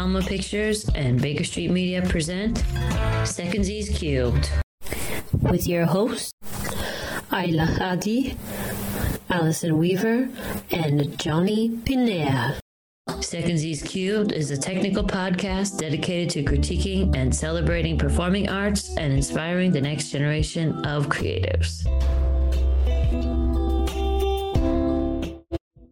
Alma Pictures and Baker Street Media present Secondsies Cubed with your hosts Ayla Hadi, Allison Weaver, and Jonny Pienaar. Secondsies Cubed is a technical podcast dedicated to critiquing and celebrating performing arts and inspiring the next generation of creatives.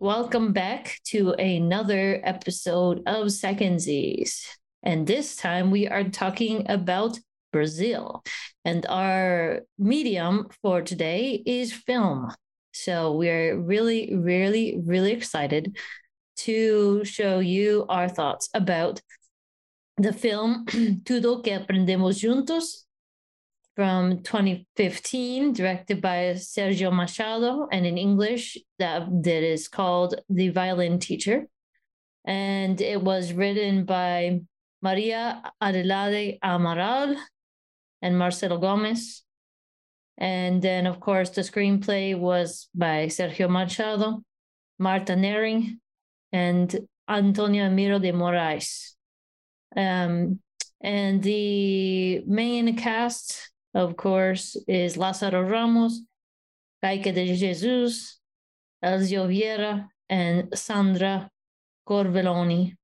Welcome back to another episode of Secondsies. And this time we are talking about Brazil. And our medium for today is film. So we're really, really, really excited to show you our thoughts about the film Tudo que Aprendemos Juntos from 2015, directed by Sergio Machado, and in English, that, that is called The Violin Teacher. And it was written by Maria Adelaide Amaral and Marcelo Gomes. And then, of course, the screenplay was by Sergio Machado, Marta Nehring, and Antonio Ermírio de Moraes. Um, and the main cast of course, is Lázaro Ramos, Kaique de Jesus, Elzio Vieira, and Sandra Corveloni.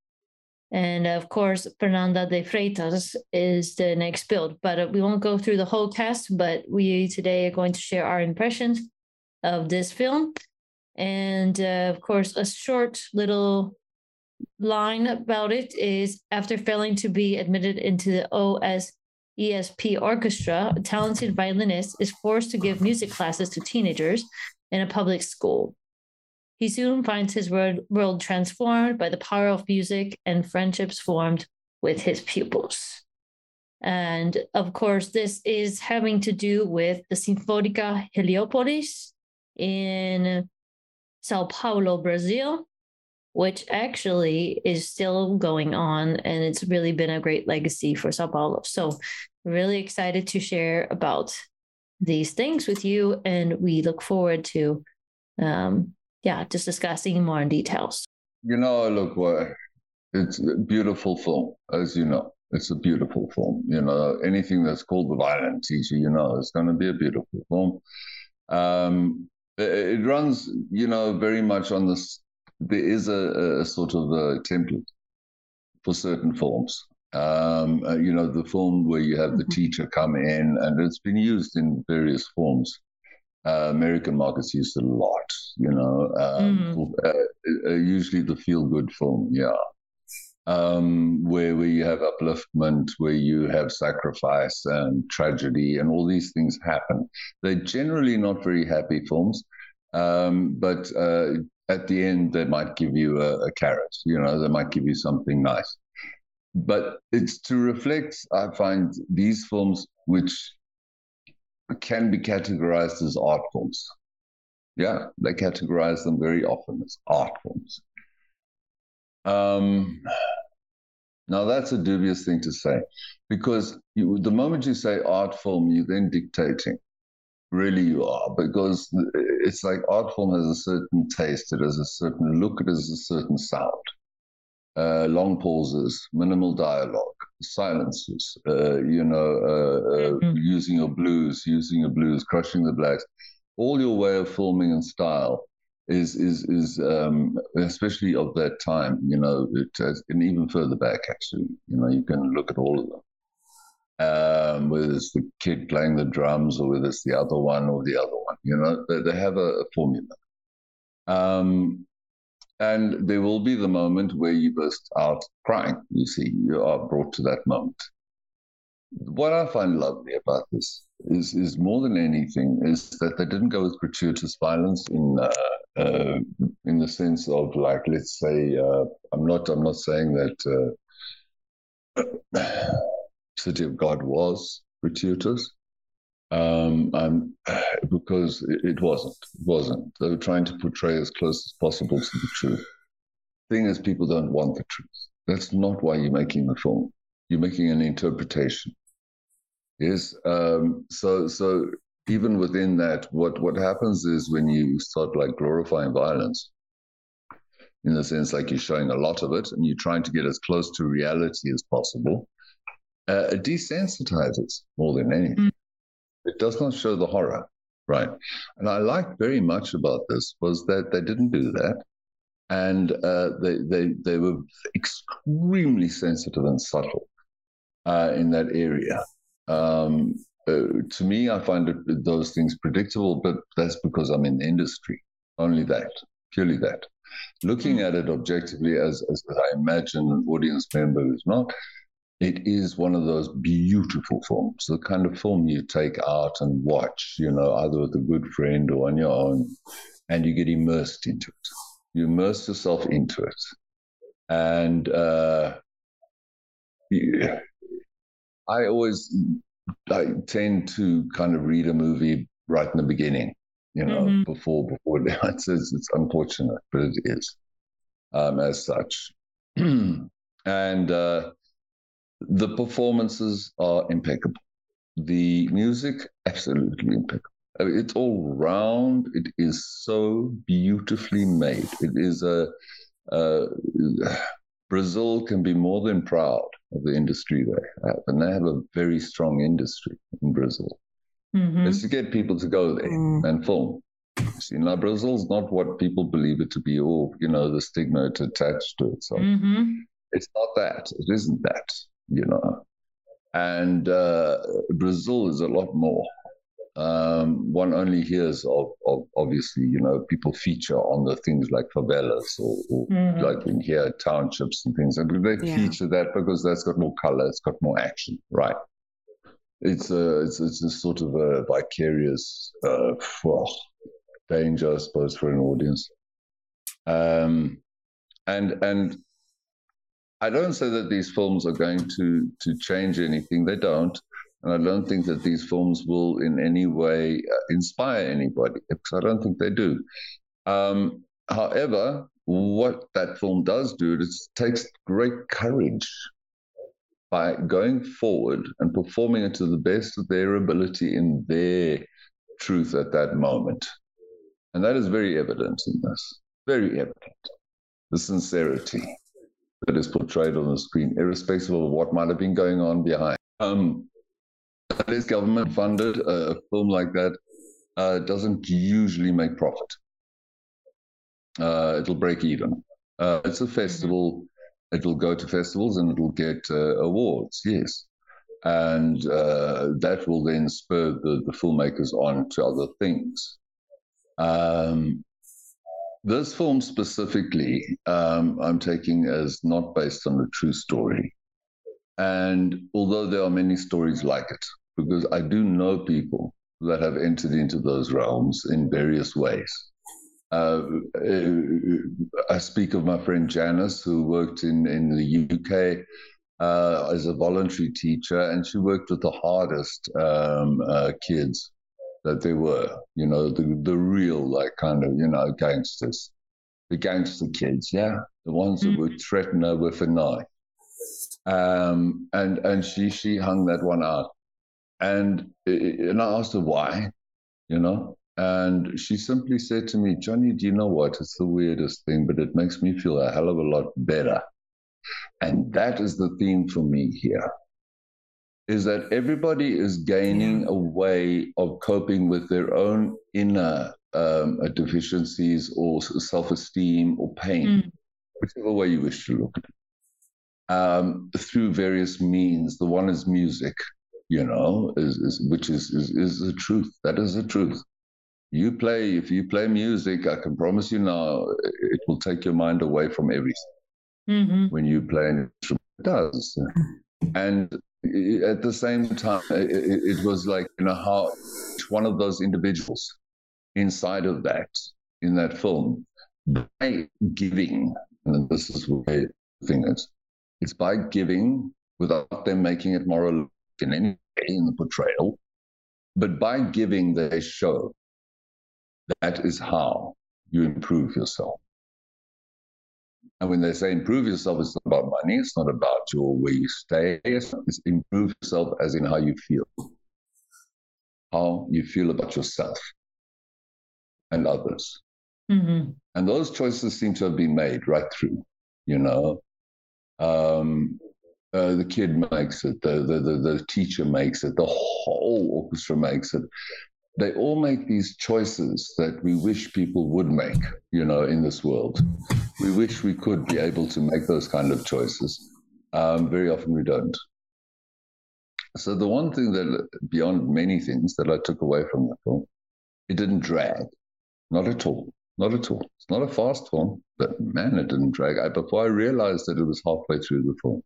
And of course, Fernanda de Freitas is the next build. But uh, we won't go through the whole cast, but we today are going to share our impressions of this film. And uh, of course, a short little line about it is after failing to be admitted into the OS ESP Orchestra, a talented violinist, is forced to give music classes to teenagers in a public school. He soon finds his world, transformed by the power of music and friendships formed with his pupils. And of course, this is having to do with the Sinfônica Heliópolis in Sao Paulo, Brazil, which actually is still going on and it's really been a great legacy for Sao Paulo. So, really excited to share about these things with you and we look forward to um yeah, just discussing more in details. You know, look, well, it's a beautiful film, as you know. It's a beautiful film. You know, anything that's called the violin teacher, you know, it's going to be a beautiful film. Um, it runs, you know, very much on this there is a, a sort of a template for certain forms. Um, uh, you know, the form where you have the mm-hmm. teacher come in, and it's been used in various forms. Uh, American markets use it a lot, you know, um, mm. uh, uh, usually the feel good film, yeah. Um, where, where you have upliftment, where you have sacrifice and tragedy, and all these things happen. They're generally not very happy films, um, but uh, at the end they might give you a, a carrot you know they might give you something nice. But it's to reflect i find these films which can be categorized as art forms yeah they categorize them very often as art forms um, now that's a dubious thing to say because you, the moment you say art form you're then dictating really you are because it's like art form has a certain taste it has a certain look it has a certain sound. Uh, long pauses minimal dialogue silences uh, you know uh, uh, mm-hmm. using your blues using your blues crushing the blacks. All your way of filming and style is is is um, especially of that time you know it has, and even further back actually you know you can look at all of them um, whether it's the kid playing the drums or whether it's the other one or the other one. You know, they, they have a, a formula. Um, and there will be the moment where you burst out crying. You see, you are brought to that moment. What I find lovely about this is, is more than anything, is that they didn't go with gratuitous violence in uh, uh, in the sense of like, let's say, uh, I'm not I'm not saying that. City of God was gratuitous. Um, because it, it, wasn't. It wasn't. They were trying to portray as close as possible to the truth. Thing is, people don't want the truth. That's not why you're making the film. You're making an interpretation. Yes. Um, so, so even within that, what what happens is when you start like glorifying violence, in the sense like you're showing a lot of it and you're trying to get as close to reality as possible, uh, it desensitizes more than anything. Mm. It does not show the horror, right? And I liked very much about this was that they didn't do that, and uh, they they they were extremely sensitive and subtle uh, in that area. Um, uh, to me, I find it, those things predictable, but that's because I'm in the industry. Only that, purely that. Looking at it objectively, as, as I imagine an audience member who's not, it is one of those beautiful films, the kind of film you take out and watch, you know, either with a good friend or on your own, and you get immersed into it. You immerse yourself into it. And uh, I always I tend to kind of read a movie right in the beginning, you know, mm-hmm. before before it's, it's, it's unfortunate, but it is um, as such. and uh, the performances are impeccable. The music, absolutely impeccable. I mean, it's all round. It is so beautifully made. It is a, a Brazil can be more than proud of the industry they have, and they have a very strong industry in Brazil. Mm-hmm. It's to get people to go there mm. and film. See, now Brazil's not what people believe it to be, or you know, the stigma attached to it. So mm-hmm. it's not that. It isn't that. You know, and uh, Brazil is a lot more um, one only hears of, of, obviously, you know, people feature on the things like favelas or, or mm-hmm. like in here townships and things, and they yeah. feature that because that's got more color, it's got more action, right? It's a it's, it's a sort of a vicarious uh, well, danger, I suppose, for an audience. Um, and and I don't say that these films are going to to change anything. They don't. And I don't think that these films will in any way uh, inspire anybody, because I don't think they do. Um, however, what that film does do is it takes great courage by going forward and performing it to the best of their ability in their truth at that moment. And that is very evident in this, very evident. The sincerity that is portrayed on the screen, irrespective of what might have been going on behind. Um, that is government funded. a film like that uh, doesn't usually make profit. Uh, it'll break even. Uh, it's a festival. It'll go to festivals and it'll get uh, awards. Yes, and uh, that will then spur the, the filmmakers on to other things. Um, this film specifically, um, I'm taking as not based on a true story. And although there are many stories like it, because I do know people that have entered into those realms in various ways. Uh, I speak of my friend Janice, who worked in, in the UK uh, as a voluntary teacher, and she worked with the hardest um, uh, kids that there were, you know, the, the real, like, kind of, you know, gangsters, the gangster kids, yeah, the ones mm-hmm. that would threaten her with a knife. Um, and and she she hung that one out and, and I asked her why, you know, and she simply said to me, Jonny, do you know what? It's the weirdest thing, but it makes me feel a hell of a lot better. And that is the theme for me here is that everybody is gaining a way of coping with their own inner um, deficiencies or self esteem or pain, mm. whichever way you wish to look at it, um, through various means. The one is music, you know, is, is which is, is is the truth. That is the truth. You play if you play music, I can promise you now, it will take your mind away from everything. Mm-hmm. When you play an instrument, it does. And at the same time, it, it was like you know how one of those individuals inside of that in that film by giving, and this is where thing is, it's by giving without them making it moral in any way in the portrayal, but by giving they show that is how you improve yourself. And when they say improve yourself, it's not about money, it's not about your where you stay, it's improve yourself as in how you feel. How you feel about yourself and others. Mm-hmm. And those choices seem to have been made right through, you know. Um, uh, the kid makes it, the, the, the, the teacher makes it, the whole orchestra makes it. They all make these choices that we wish people would make, you know, in this world. We wish we could be able to make those kind of choices. Um, very often we don't. So the one thing that, beyond many things that I took away from the film, it didn't drag, not at all, not at all. It's not a fast film, but man, it didn't drag. I, before I realized that it was halfway through the film,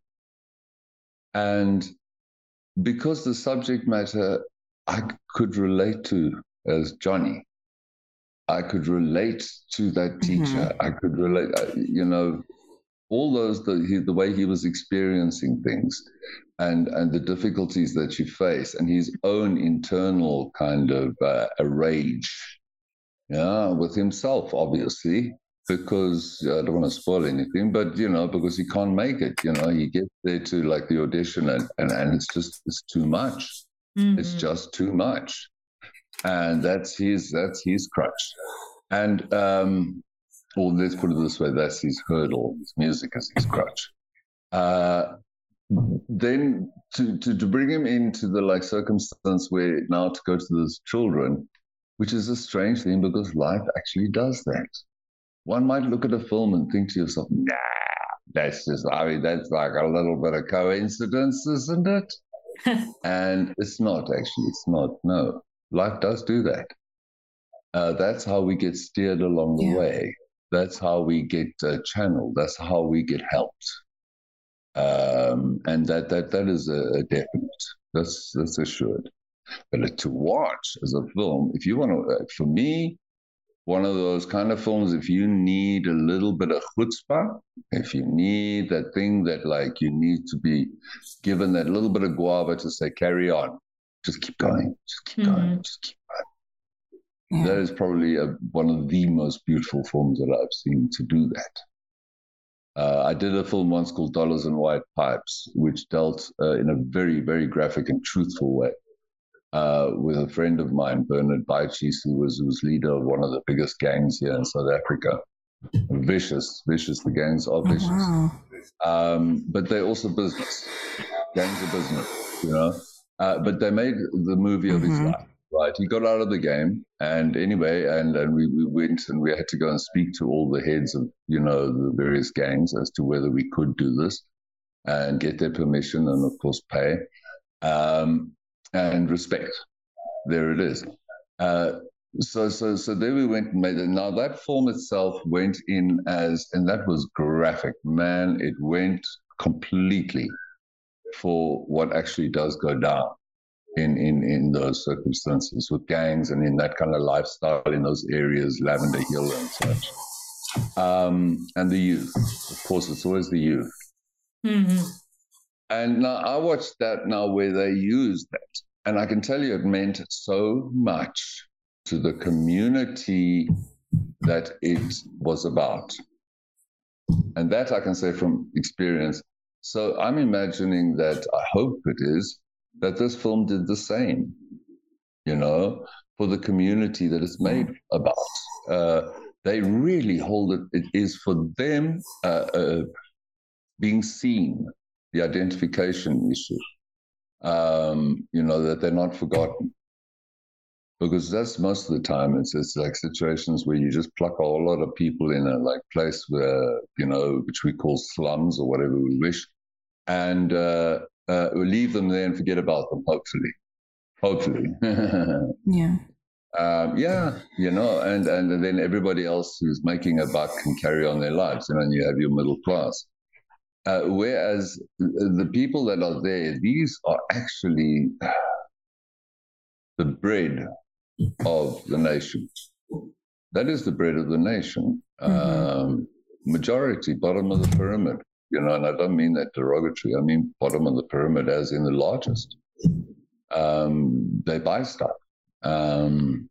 and because the subject matter I could relate to as Jonny, I could relate to that teacher. Mm-hmm. I could relate, uh, you know, all those the the way he was experiencing things and and the difficulties that you face and his own internal kind of uh, a rage yeah with himself obviously because I don't want to spoil anything, but you know, because he can't make it, you know, he gets there to like the audition and and, and it's just it's too much. Mm-hmm. It's just too much. And that's his that's his crutch. And um well let's put it this way, that's his hurdle. His music is his crutch. Uh then to, to to bring him into the like circumstance where now to go to those children, which is a strange thing because life actually does that one might look at a film and think to yourself, nah, that's just, I mean, that's like a little bit of coincidence, isn't it? and it's not actually, it's not. No, life does do that. Uh, that's how we get steered along the yeah. way. That's how we get uh, channeled. That's how we get helped. Um, and that that that is a, a definite. That's that's assured. But to watch as a film, if you want to, uh, for me, one of those kind of films, if you need a little bit of chutzpah, if you need that thing that like you need to be given that little bit of guava to say, carry on, just keep going, just keep mm-hmm. going, just keep going. Yeah. That is probably a, one of the most beautiful films that I've seen to do that. Uh, I did a film once called Dollars and White Pipes, which dealt uh, in a very, very graphic and truthful way uh, with a friend of mine, Bernard Baichis, who was, who was leader of one of the biggest gangs here in South Africa. Vicious, vicious. The gangs are vicious. Oh, wow. um, but they're also business. Gangs are business, you know. Uh, but they made the movie of mm-hmm. his life, right? He got out of the game, and anyway, and and we, we went and we had to go and speak to all the heads of you know the various gangs as to whether we could do this and get their permission and of course pay. Um, and respect. There it is. Uh, so, so, so there we went and made it. Now that form itself went in as, and that was graphic. Man, it went completely for what actually does go down in in in those circumstances with gangs and in that kind of lifestyle in those areas, Lavender Hill and such. Um, and the youth, of course, it's always the youth. Mm-hmm. And now I watched that now where they used that. And I can tell you it meant so much to the community that it was about. And that I can say from experience. So I'm imagining that, I hope it is, that this film did the same, you know, for the community that it's made about. Uh, they really hold it, it is for them uh, uh, being seen the identification issue. Um, you know that they're not forgotten because that's most of the time it's it's like situations where you just pluck a whole lot of people in a like place where you know which we call slums or whatever we wish, and uh, uh, leave them there and forget about them. Hopefully, hopefully. yeah. Um, yeah, you know, and and then everybody else who's making a buck can carry on their lives, you know, and you have your middle class. Uh, whereas the people that are there, these are actually the bread of the nation. That is the bread of the nation. Mm-hmm. Um, majority, bottom of the pyramid. You know, and I don't mean that derogatory. I mean bottom of the pyramid, as in the largest. Um, they buy stuff. Um,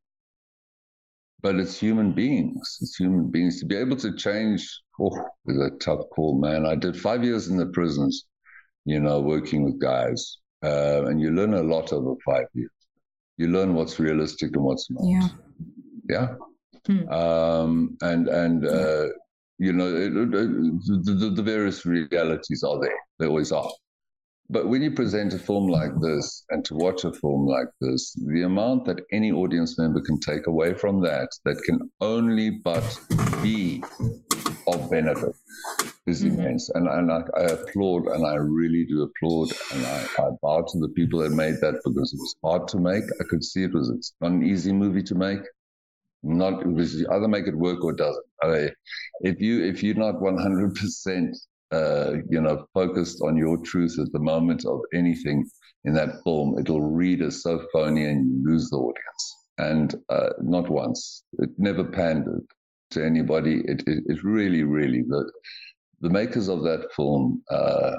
but it's human beings. It's human beings to be able to change. Oh, it's a tough call, man. I did five years in the prisons, you know, working with guys, uh, and you learn a lot over five years. You learn what's realistic and what's not. Yeah. Yeah. Hmm. Um, and and uh, you know it, it, the, the, the various realities are there. They always are. But when you present a film like this and to watch a film like this, the amount that any audience member can take away from that, that can only but be of benefit, is Mhm. immense. And, and I, I applaud, and I really do applaud, and I, I bow to the people that made that because it was hard to make. I could see it was it's not an easy movie to make. Not it was you either make it work or it doesn't. I, if you if you're not 100 percent uh, you know, focused on your truth at the moment of anything in that film, it'll read as so phony and you lose the audience. And uh, not once, it never pandered to anybody. It, it, it really, really, the, the makers of that film uh,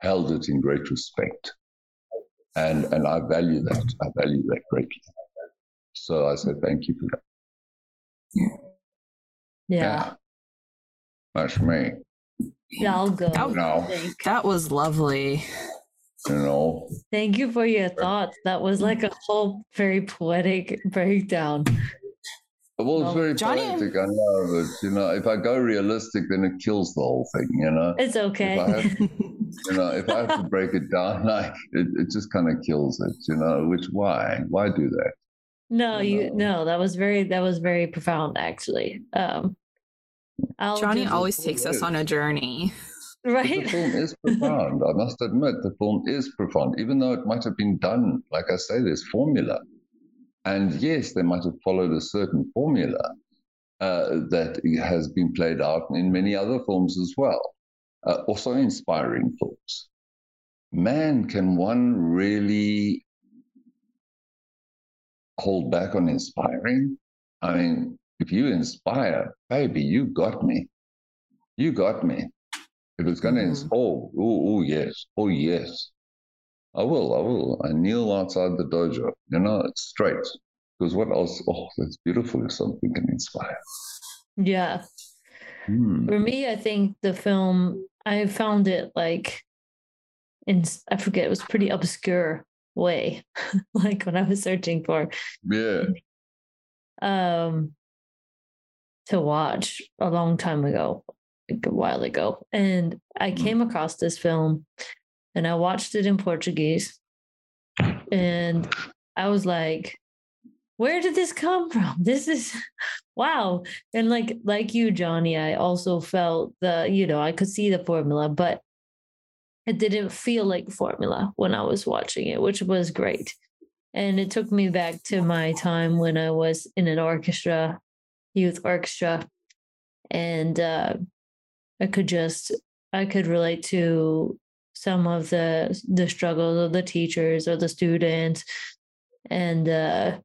held it in great respect. And, and I value that. I value that greatly. So I say thank you for that. Yeah. That's me. Yeah, I'll go. Oh, No. That was lovely. You know, thank you for your thoughts. That was like a whole very poetic breakdown. Well, it's very Jonny- poetic, I know, but you know, if I go realistic, then it kills the whole thing. You know, It's okay. if I have, you know, if I have to break it down, like it, it just kind of kills it. You know, which why, why do that? No, you No. no, that was very that was very profound actually. Um I'll Jonny always takes us on a journey. But the film is profound. I must admit, the film is profound, even though it might have been done, like I say, there's formula, and yes, they might have followed a certain formula uh, that has been played out in many other films as well. Uh, also, inspiring films. Man, can one really hold back on inspiring? I mean, if you inspire, baby, you got me. You got me. If it's going to, Mhm. oh, oh, oh, yes, oh, yes. I will, I will. I kneel outside the dojo, you know, it's straight. Because what else? Oh, that's beautiful if something can inspire. Yeah. Hmm. For me, I think the film I found it like in I forget, it was pretty obscure way. like when I was searching for Yeah. um to watch a long time ago, like a while ago. And I Mm. came across this film and I watched it in Portuguese. And I was like, where did this come from? This is wow. And like like you, Jonny, I also felt the, you know, I could see the formula, but it didn't feel like formula when I was watching it, which was great. And it took me back to my time when I was in an orchestra, youth orchestra. And uh, I could just, I could relate to some of the the struggles of the teachers or the students. And uh,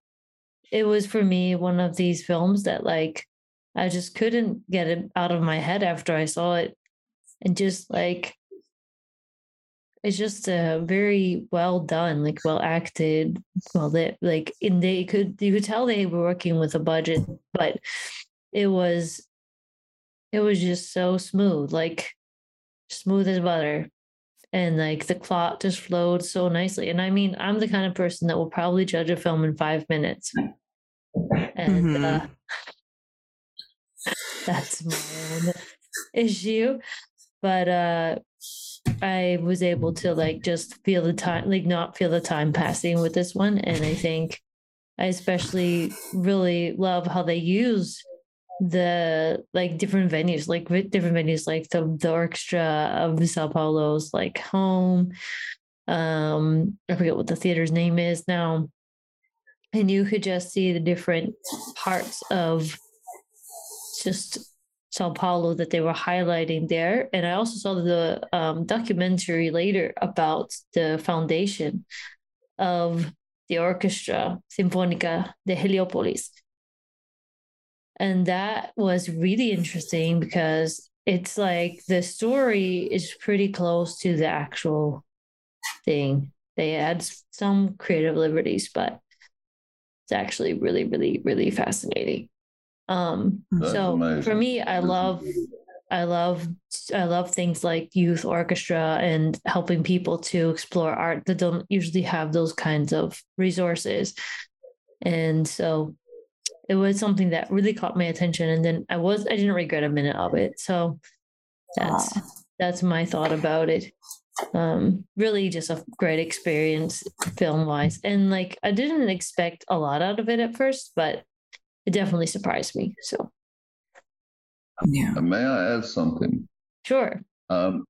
it was for me one of these films that like I just couldn't get it out of my head after I saw it. And just like it's just uh, very well done, like well acted, well lit. Like in they could you could tell they were working with a budget, but it was it was just so smooth, like smooth as butter. And like the plot just flowed so nicely. And I mean, I'm the kind of person that will probably judge a film in five minutes. And Mhm. uh, that's my own issue. But uh I was able to like just feel the time, like not feel the time passing with this one. And I think I especially really love how they use the like different venues, like vi- different venues, like the, the orchestra of Sao Paulo's like home. Um, I forget what the theater's name is now. And you could just see the different parts of just Sao Paulo that they were highlighting there. And I also saw the um, documentary later about the foundation of the Orchestra Sinfónica de Heliópolis. And that was really interesting because it's like the story is pretty close to the actual thing. They had some creative liberties, but it's actually really, really, really fascinating. Um, That's so for me, I love. I love I love things like youth orchestra and helping people to explore art that don't usually have those kinds of resources. And so it was something that really caught my attention, and then I was I didn't regret a minute of it. So that's Wow. that's my thought about it. Um, really, just a great experience film wise, and like I didn't expect a lot out of it at first, but it definitely surprised me. So Yeah. May I add something? sure, Um,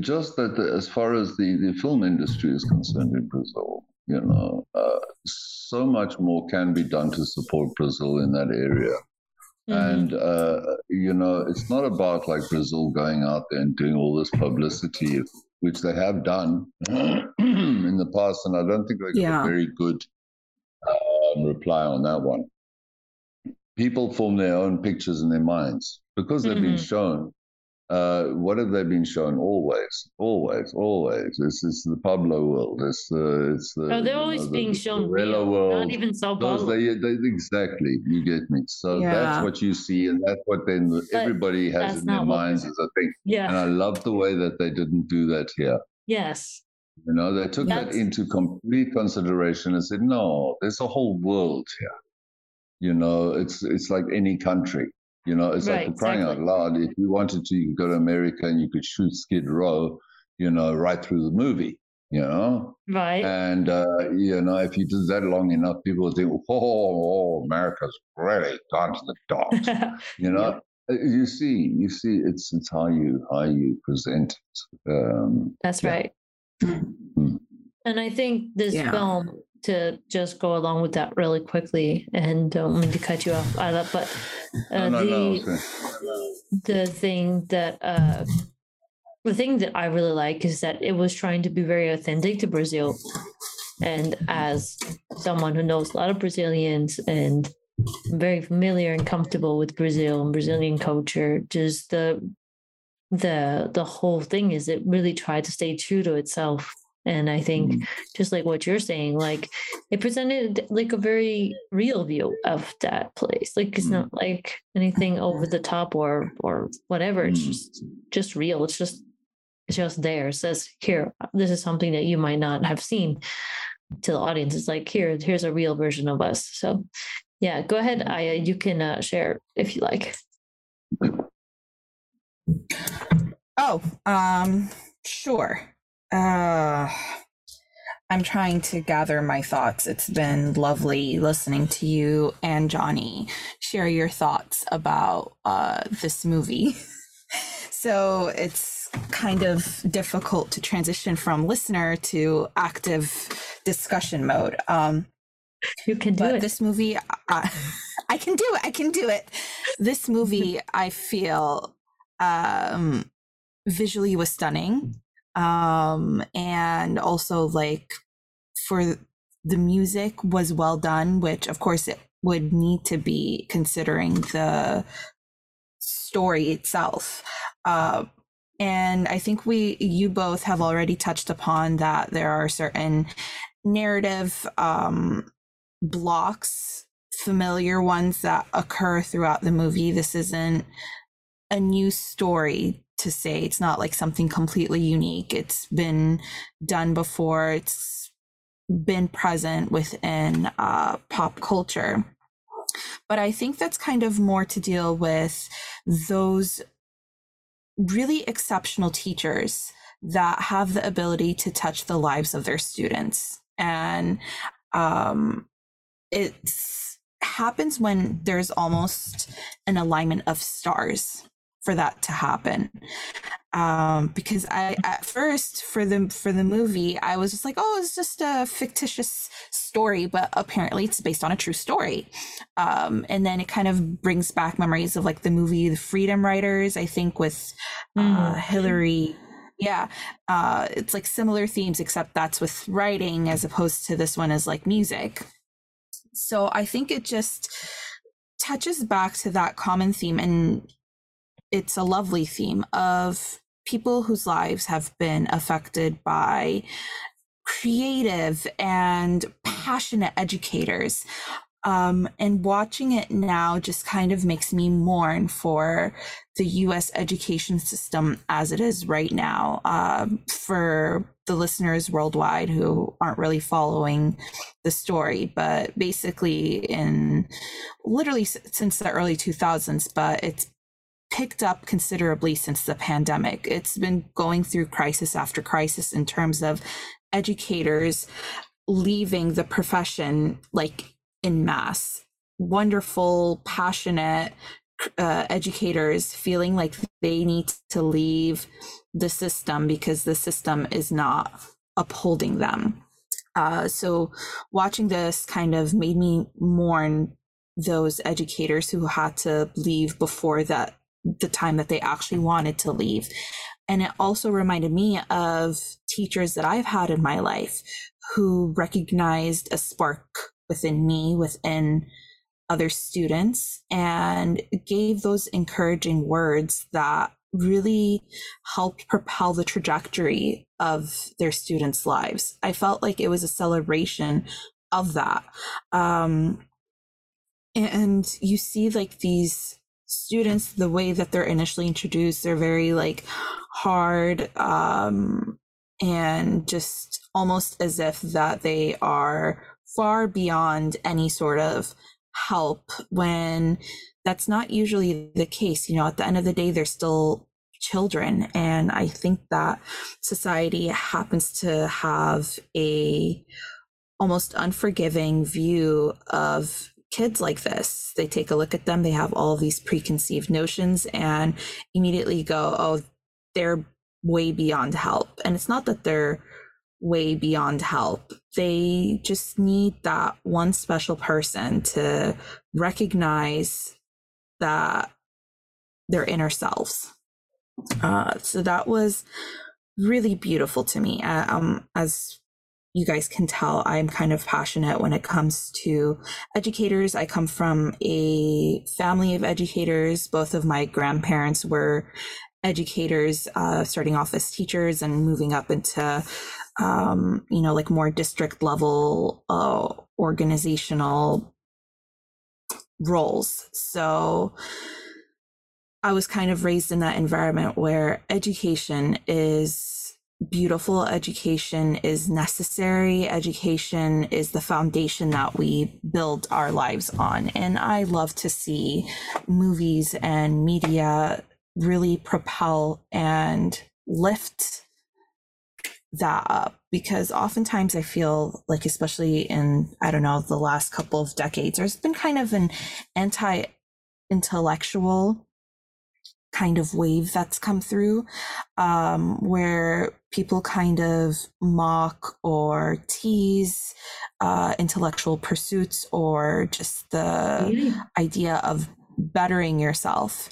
just that the, as far as the, the film industry is concerned in Brazil, you know, uh, so much more can be done to support Brazil in that area. Mhm. And, uh, you know, it's not about like Brazil going out there and doing all this publicity, which they have done in the past. And I don't think they got Yeah. a very good um, reply on that one. People form their own pictures in their minds because they've been Mhm. shown. Uh, what have they been shown? Always, always, always. This is the Pablo world. It's the, it's the. oh, they're always know, the- being shown Gorilla real, world. not even so Those they, they exactly you get me. So Yeah. that's what you see, and that's what then everybody has in their minds we're- as a thing. And I love the way that they didn't do that here. yes, You know, they took that into complete consideration and said, "No, there's a whole world here. You know, it's it's like any country. You know, it's like Right, for crying exactly. out loud. If you wanted to, you could go to America and you could shoot Skid Row. You know, right through the movie. You know, right. and uh, you know, if you did that long enough, people would think, "Oh, oh America's really gone to the dogs." you know, Uh, you see, you see, it's it's how you how you present it. Um, That's Yeah. right. Mm. And I think this Yeah. film, to just go along with that really quickly, and don't mean to cut you off, Ayla, but uh, no, no, no. the sorry. the thing that uh, the thing that I really like is that it was trying to be very authentic to Brazil, and as someone who knows a lot of Brazilians and I'm very familiar and comfortable with Brazil and Brazilian culture, just the the the whole thing is it really tried to stay true to itself. And I think just like what you're saying, like it presented like a very real view of that place. Like it's Mm. not like anything over the top or or whatever. It's Mm. just just real. It's just it's just there. It says here, this is something that you might not have seen to the audience. It's like here, here's a real version of us. So yeah, go ahead, Ayla. You can uh, share if you like. Oh, um, sure. Uh, I'm trying to gather my thoughts. It's been lovely listening to you and Jonny share your thoughts about uh, this movie. so it's kind of difficult to transition from listener to active discussion mode. Um, You can do but it. this movie I, I can do it i can do it this movie i feel um visually was stunning um and also like for the music was well done which of course it would need to be considering the story itself uh and i think we you both have already touched upon that there are certain narrative um blocks, familiar ones that occur throughout the movie. This isn't a new story to say. It's not like something completely unique. It's been done before. It's been present within uh, pop culture. But I think that's kind of more to deal with those really exceptional teachers that have the ability to touch the lives of their students. And um, it happens when there's almost an alignment of stars for that to happen. Um because i at first for the for the movie i was just like oh it's just a fictitious story but apparently it's based on a true story. Um and then it kind of brings back memories of like the movie the freedom writers i think with uh Mm. hillary yeah uh it's like similar themes except that's with writing as opposed to this one is like music. So I think it just touches back to that common theme, and it's a lovely theme of people whose lives have been affected by creative and passionate educators. Um, and watching it now just kind of makes me mourn for the US education system as it is right now. Um, for the listeners worldwide who aren't really following the story, but basically, in literally since the early 2000s, but it's picked up considerably since the pandemic. It's been going through crisis after crisis in terms of educators leaving the profession like in mass. Wonderful, passionate uh, educators feeling like they need to leave the system because the system is not upholding them. Uh, so watching this kind of made me mourn those educators who had to leave before that the time that they actually wanted to leave. And it also reminded me of teachers that I've had in my life who recognized a spark within me, within other students, and gave those encouraging words that really helped propel the trajectory of their students' lives. I felt like it was a celebration of that. Um, and you see like these students the way that they're initially introduced they're very like hard um and just almost as if that they are far beyond any sort of help when that's not usually the case. You know at the end of the day they're still children and i think that society happens to have a almost unforgiving view of kids like this. They take a look at them, they have all these preconceived notions and immediately go, oh, they're way beyond help. And it's not that they're way beyond help. They just need that one special person to recognize that their inner selves. Uh, so that was really beautiful to me. Uh, um, as you guys can tell I'm kind of passionate when it comes to educators. I come from a family of educators. Both of my grandparents were educators, uh, starting off as teachers and moving up into, um, you know, like more district level uh, organizational roles. So I was kind of raised in that environment where education is beautiful education is necessary. Education is the foundation that we build our lives on. And I love to see movies and media really propel and lift that up because oftentimes I feel like, especially in, I don't know, the last couple of decades, there's been kind of an anti intellectual kind of wave that's come through um, where people kind of mock or tease uh, intellectual pursuits or just the yeah. idea of bettering yourself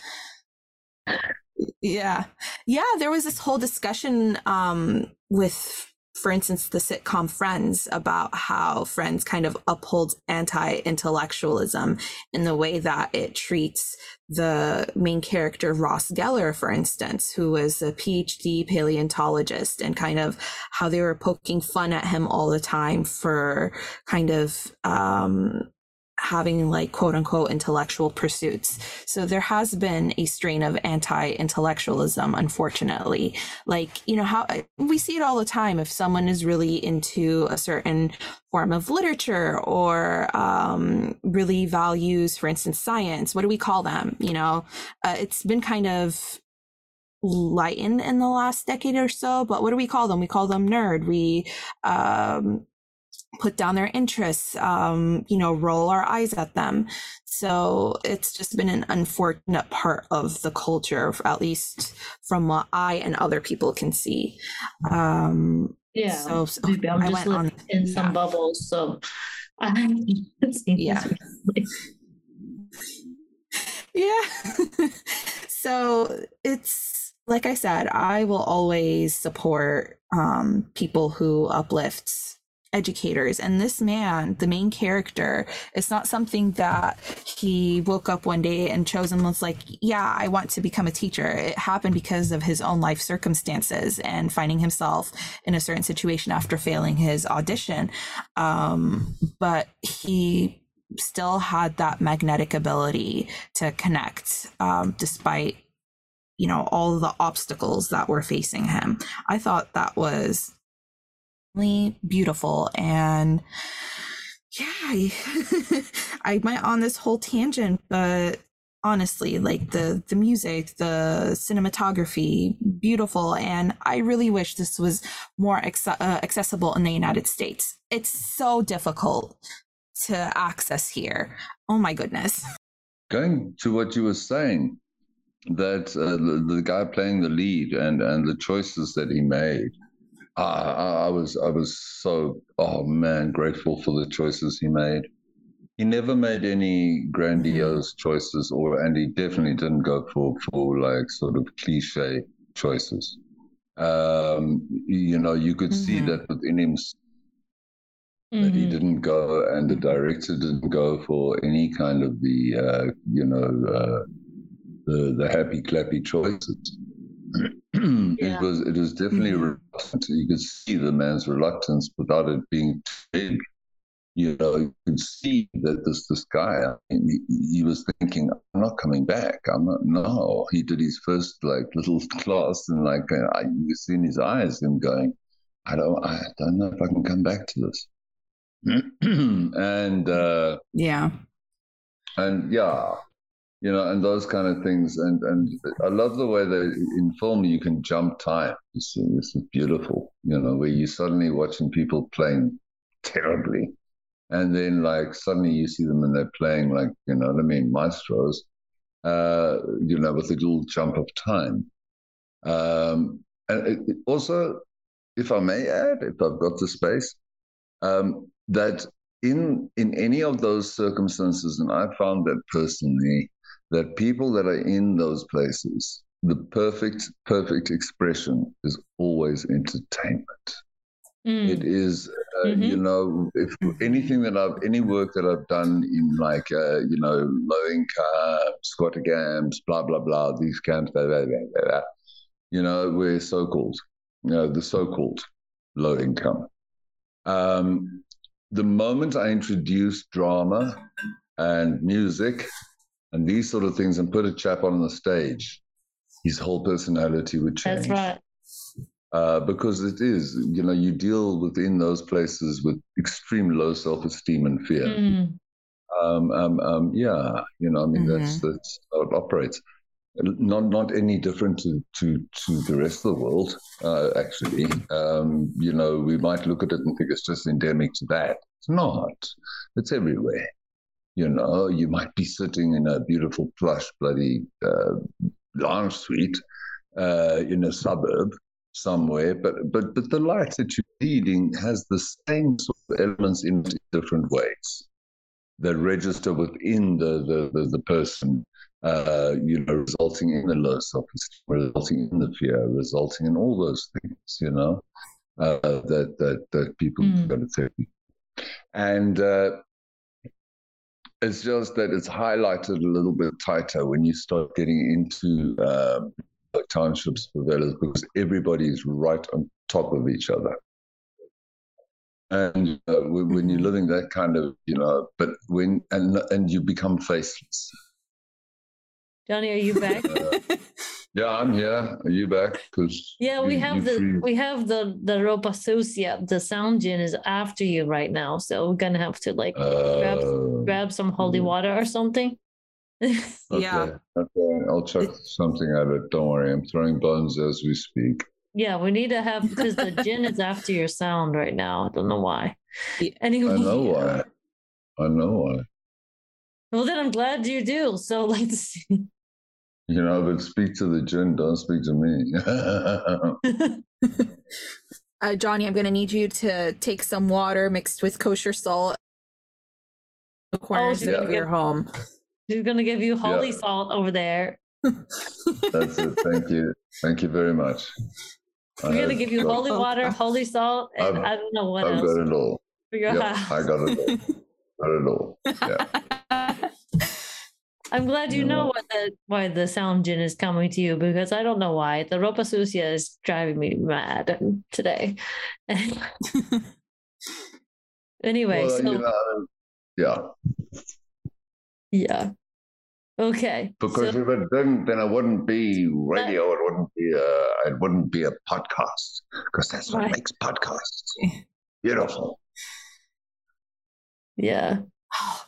yeah yeah there was this whole discussion um, with for instance, the sitcom Friends about how Friends kind of upholds anti intellectualism in the way that it treats the main character, Ross Geller, for instance, who was a PhD paleontologist, and kind of how they were poking fun at him all the time for kind of um, having like quote unquote intellectual pursuits. So there has been a strain of anti intellectualism, unfortunately. Like, you know, how we see it all the time. If someone is really into a certain form of literature or um, really values, for instance, science, what do we call them? You know, uh, it's been kind of lightened in the last decade or so but what do we call them we call them nerd we um, put down their interests, um, you know, roll our eyes at them. So it's just been an unfortunate part of the culture, at least from what I and other people can see. Um, yeah, so, so I'm I just living in some yeah. bubbles. So I yeah. yeah. so it's like I said, I will always support um, people who uplift educators. And this man, the main character, it's not something that he woke up one day and chose and was like, yeah, I want to become a teacher. It happened because of his own life circumstances and finding himself in a certain situation after failing his audition. Um, but he still had that magnetic ability to connect um, despite you know all the obstacles that were facing him i thought that was beautiful and yeah i went on this whole tangent but honestly like the the music the cinematography beautiful and i really wish this was more uh, accessible in the united states. It's so difficult to access here. Oh my goodness. Going to what you were saying that uh, the, the, guy playing the lead and and the choices that he made I, I was I was so oh man grateful for the choices he made he never made any grandiose choices, or and he definitely didn't go for for like sort of cliche choices. Um, you know, you could mm-hmm. see that within him mm-hmm. that he mm-hmm. didn't go, and the director didn't go for any kind of the uh, you know uh, the the happy clappy choices. yeah. It was it was definitely mm-hmm. You could see the man's reluctance without it being too you know, you can see that this this guy, he, he, was thinking, I'm not coming back. I'm not. No, he did his first like little class, and like uh, I, you see in his eyes him going, I don't, I don't know if I can come back to this. and uh, yeah, and yeah, you know, and those kind of things. And and I love the way that in film you can jump time. This is beautiful, you know, where you're suddenly watching people playing terribly and then like suddenly you see them and they're playing like you know I mean maestros, uh, you know, with a little jump of time. Um, and it, it also, if I may add, if I've got the space, um, that in in any of those circumstances, and I found that personally, that people that are in those places, the perfect perfect expression is always entertainment. Mm. It is, uh, mm-hmm. you know, if anything that I've, any work that I've done in like, uh, you know, low income, squatter camps, blah, blah, blah, these camps, blah, blah, blah, blah, you know, we're so called, you know, the so called low income. Um, the moment I introduce drama and music and these sort of things and put a chap on the stage, his whole personality would change. That's right uh, because it is, you know, you deal within those places with extreme low self esteem and fear. Mm. Um, um, um, yeah, you know, I mean, mm-hmm. that's that's how it operates. Not not any different to to, to the rest of the world, uh, actually. Um, you know, we might look at it and think it's just endemic to that. It's not. It's everywhere. You know, you might be sitting in a beautiful plush bloody uh, lounge suite uh, in a suburb somewhere, but but but the life that you're leading has the same sort of elements in different ways that register within the the, the, the person, uh, you know, resulting in the low self-esteem, resulting in the fear, resulting in all those things, you know, uh, that that that people mm. go to therapy, and. Uh, it's just that it's highlighted a little bit tighter when you start getting into um, townships, favelas, because everybody is right on top of each other. And uh, when you're living that kind of, you know, but when and and you become faceless. Jonny, are you back? uh, yeah, I'm here. Are you back? Because yeah, we you, have the free. we have the the ropa sucia. The sound gin is after you right now, so we're gonna have to like uh, grab grab some holy water or something. okay, yeah. Okay, I'll check something out of it. Don't worry, I'm throwing bones as we speak. Yeah, we need to have because the gin is after your sound right now. I don't know why. Anyway, I know why. I know why. Well, then I'm glad you do. So let's see. You know, but speak to the gin. Don't speak to me. uh, Jonny, I'm going to need you to take some water mixed with kosher salt. The corners oh, of your home. She's gonna give you holy yeah. salt over there. That's it. Thank you. Thank you very much. We're gonna give you got, holy water, holy salt, and I've, I do not know what I've else. got it all. For your yep, house. I got it all. got it all. Yeah. I'm glad you know why the why the sound gin is coming to you because I don't know why the ropa sucia is driving me mad today. anyway, well, so you know, Yeah. Yeah. Okay. Because so, if it didn't, then it wouldn't be radio. It wouldn't be a. It wouldn't be a podcast. Because that's what Right. makes podcasts beautiful. yeah. I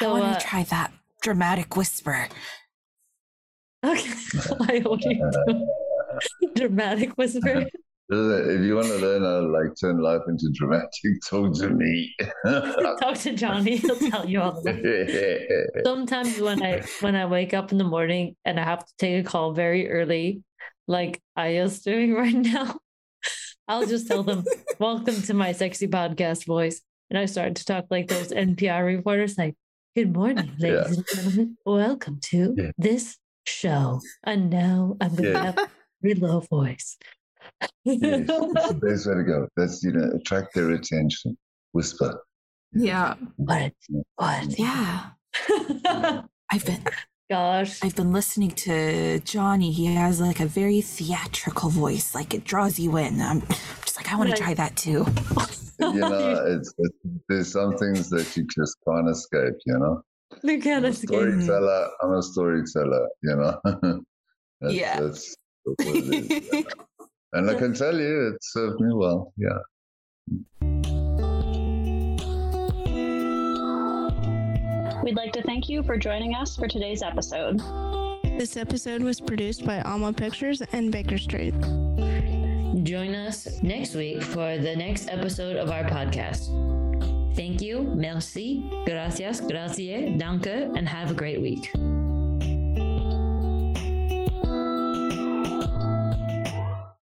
So want uh, to try that dramatic whisper. okay. I hope you. Uh, dramatic whisper. If you want to learn how to like turn life into dramatic, talk to me. Talk to Jonny. He'll tell you all the sometimes when I when I wake up in the morning and I have to take a call very early, like I Ayla's doing right now, I'll just tell them, "Welcome to my sexy podcast voice," and I start to talk like those NPR reporters, like, "Good morning, ladies Yeah. and gentlemen. Welcome to Yeah. this show." And now I'm going to Yeah. have a very low voice. yes, that's the best way to go. That's you know, attract their attention. Whisper. Yeah. what? What? Yeah. I've been Gosh. I've been listening to Jonny. He has like a very theatrical voice. Like it draws you in. I'm just like, I want to try that too. You know, it's, it's there's some things that you just can't escape. You know, You can't I'm a escape. Hmm. storyteller. I'm a storyteller. You know. that's, Yeah. That's, that's what yeah. And I can tell you, it served me well. Yeah. We'd like to thank you for joining us for today's episode. This episode was produced by Alma Pictures and Baker Street. Join us next week for the next episode of our podcast. Thank you, merci, gracias, grazie, danke, and have a great week.